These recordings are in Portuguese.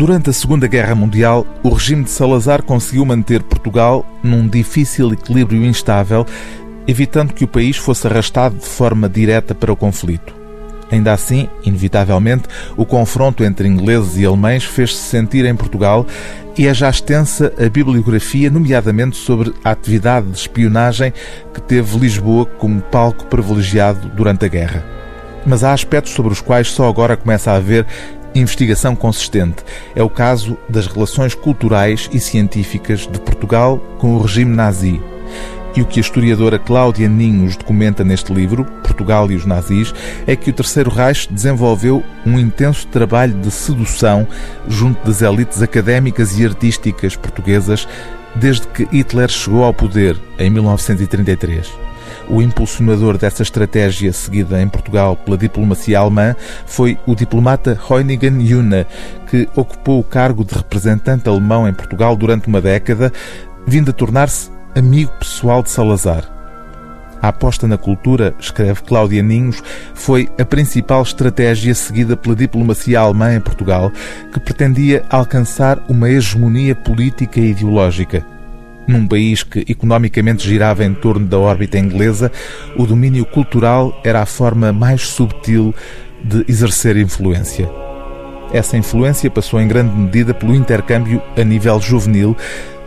Durante a Segunda Guerra Mundial, o regime de Salazar conseguiu manter Portugal num difícil equilíbrio instável, evitando que o país fosse arrastado de forma direta para o conflito. Ainda assim, inevitavelmente, o confronto entre ingleses e alemães fez-se sentir em Portugal e é já extensa a bibliografia, nomeadamente sobre a atividade de espionagem que teve Lisboa como palco privilegiado durante a guerra. Mas há aspectos sobre os quais só agora começa a haver investigação consistente. É o caso das relações culturais e científicas de Portugal com o regime nazi. E o que a historiadora Cláudia Ninhos documenta neste livro, Portugal e os Nazis, é que o Terceiro Reich desenvolveu um intenso trabalho de sedução junto das elites académicas e artísticas portuguesas desde que Hitler chegou ao poder em 1933. O impulsionador dessa estratégia seguida em Portugal pela diplomacia alemã foi o diplomata Heunigen Juna, que ocupou o cargo de representante alemão em Portugal durante uma década, vindo a tornar-se amigo pessoal de Salazar. A aposta na cultura, escreve Cláudia Ninhos, foi a principal estratégia seguida pela diplomacia alemã em Portugal, que pretendia alcançar uma hegemonia política e ideológica. Num país que economicamente girava em torno da órbita inglesa, o domínio cultural era a forma mais subtil de exercer influência. Essa influência passou em grande medida pelo intercâmbio a nível juvenil,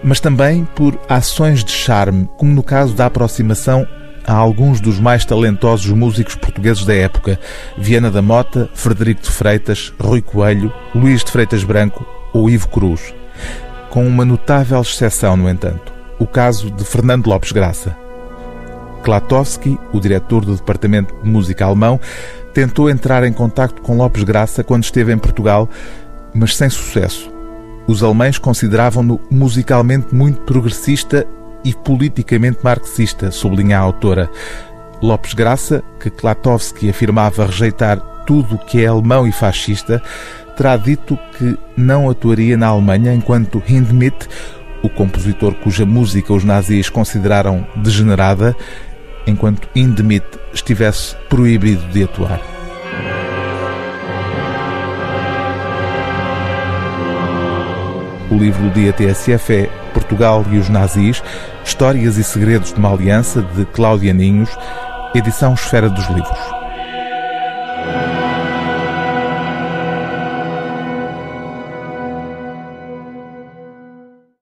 mas também por ações de charme, como no caso da aproximação a alguns dos mais talentosos músicos portugueses da época: Viana da Mota, Frederico de Freitas, Rui Coelho, Luís de Freitas Branco ou Ivo Cruz. Com uma notável exceção, no entanto o caso de Fernando Lopes Graça. Klatowski, o diretor do Departamento de Música alemão, tentou entrar em contato com Lopes Graça quando esteve em Portugal, mas sem sucesso. Os alemães consideravam-no musicalmente muito progressista e politicamente marxista, sublinha a autora. Lopes Graça, que Klatowski afirmava rejeitar tudo o que é alemão e fascista, terá dito que não atuaria na Alemanha enquanto Hindemith, o compositor cuja música os nazis consideraram degenerada, enquanto Indemit estivesse proibido de atuar. O livro do dia TSF é Portugal e os Nazis, Histórias e Segredos de uma Aliança, de Cláudia Ninhos, edição Esfera dos Livros.